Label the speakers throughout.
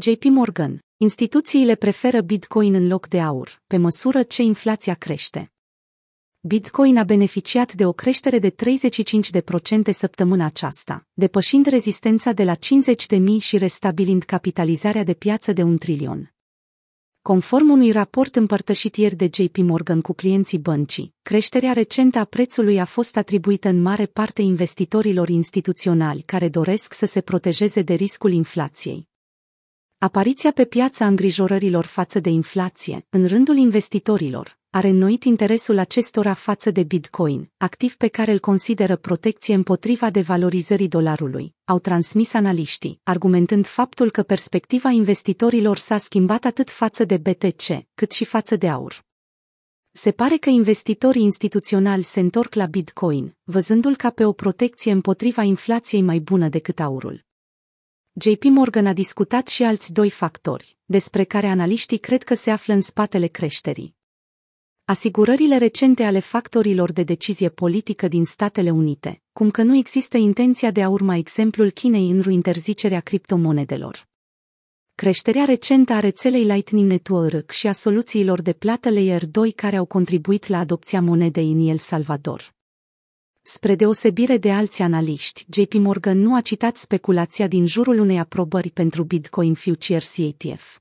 Speaker 1: JP Morgan, instituțiile preferă Bitcoin în loc de aur, pe măsură ce inflația crește. Bitcoin a beneficiat de o creștere de 35% săptămâna aceasta, depășind rezistența de la 50.000 și restabilind capitalizarea de piață de un trilion. Conform unui raport împărtășit ieri de JP Morgan cu clienții băncii, creșterea recentă a prețului a fost atribuită în mare parte investitorilor instituționali care doresc să se protejeze de riscul inflației. Apariția pe piața îngrijorărilor față de inflație, în rândul investitorilor, a reînnoit interesul acestora față de Bitcoin, activ pe care îl consideră protecție împotriva devalorizării dolarului, au transmis analiștii, argumentând faptul că perspectiva investitorilor s-a schimbat atât față de BTC, cât și față de aur. Se pare că investitorii instituționali se întorc la Bitcoin, văzându-l ca pe o protecție împotriva inflației mai bună decât aurul. JP Morgan a discutat și alți doi factori, despre care analiștii cred că se află în spatele creșterii. Asigurările recente ale factorilor de decizie politică din Statele Unite, cum că nu există intenția de a urma exemplul Chinei în interzicerea criptomonedelor. Creșterea recentă a rețelei Lightning Network și a soluțiilor de plată Layer 2 care au contribuit la adopția monedei în El Salvador. Spre deosebire de alți analiști, JP Morgan nu a citat speculația din jurul unei aprobări pentru Bitcoin Futures ETF.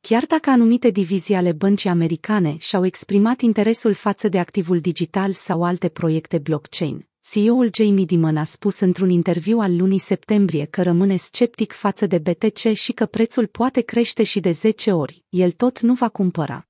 Speaker 1: Chiar dacă anumite divizii ale băncii americane și-au exprimat interesul față de activul digital sau alte proiecte blockchain, CEO-ul Jamie Dimon a spus într-un interviu al lunii septembrie că rămâne sceptic față de BTC și că prețul poate crește și de 10 ori, el tot nu va cumpăra.